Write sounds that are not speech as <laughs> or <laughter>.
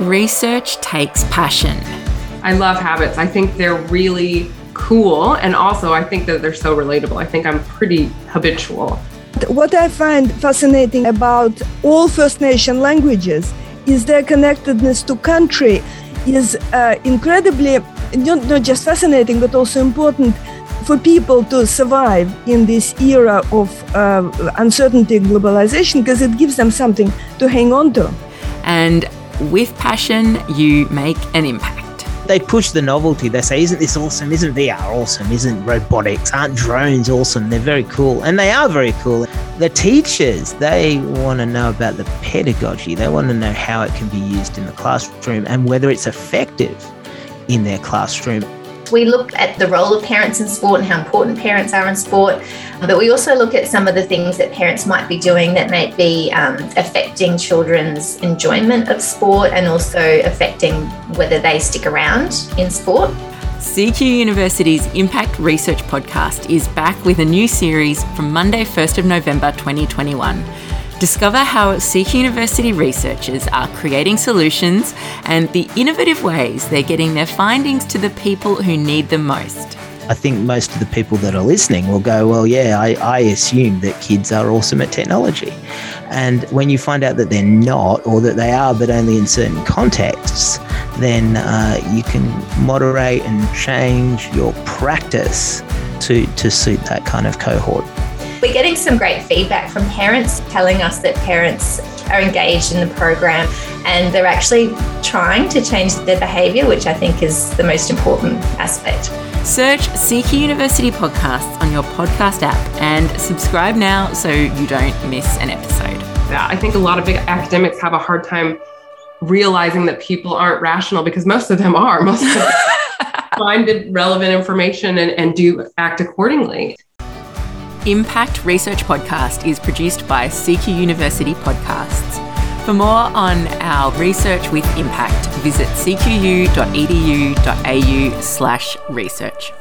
research takes passion. I love habits. I think they're really cool. And also, I think that they're so relatable. I think I'm pretty habitual. What I find fascinating about all First Nation languages is their connectedness to country is uh, incredibly not, not just fascinating but also important for people to survive in this era of uh, uncertainty and globalization because it gives them something to hang on to. And with passion, you make an impact. They push the novelty. They say, Isn't this awesome? Isn't VR awesome? Isn't robotics? Aren't drones awesome? They're very cool. And they are very cool. The teachers, they want to know about the pedagogy. They want to know how it can be used in the classroom and whether it's effective in their classroom. We look at the role of parents in sport and how important parents are in sport, but we also look at some of the things that parents might be doing that may be um, affecting children's enjoyment of sport and also affecting whether they stick around in sport. CQ University's Impact Research Podcast is back with a new series from Monday, 1st of November 2021. Discover how CQ University researchers are creating solutions and the innovative ways they're getting their findings to the people who need them most. I think most of the people that are listening will go, Well, yeah, I, I assume that kids are awesome at technology. And when you find out that they're not, or that they are, but only in certain contexts, then uh, you can moderate and change your practice to, to suit that kind of cohort. We're getting some great feedback from parents telling us that parents are engaged in the program and they're actually trying to change their behaviour, which I think is the most important aspect. Search CQ University podcasts on your podcast app and subscribe now so you don't miss an episode. Yeah, I think a lot of big academics have a hard time realizing that people aren't rational because most of them are. Most of them <laughs> find the relevant information and, and do act accordingly. Impact Research Podcast is produced by CQ University Podcasts. For more on our research with impact, visit cqu.edu.au slash research.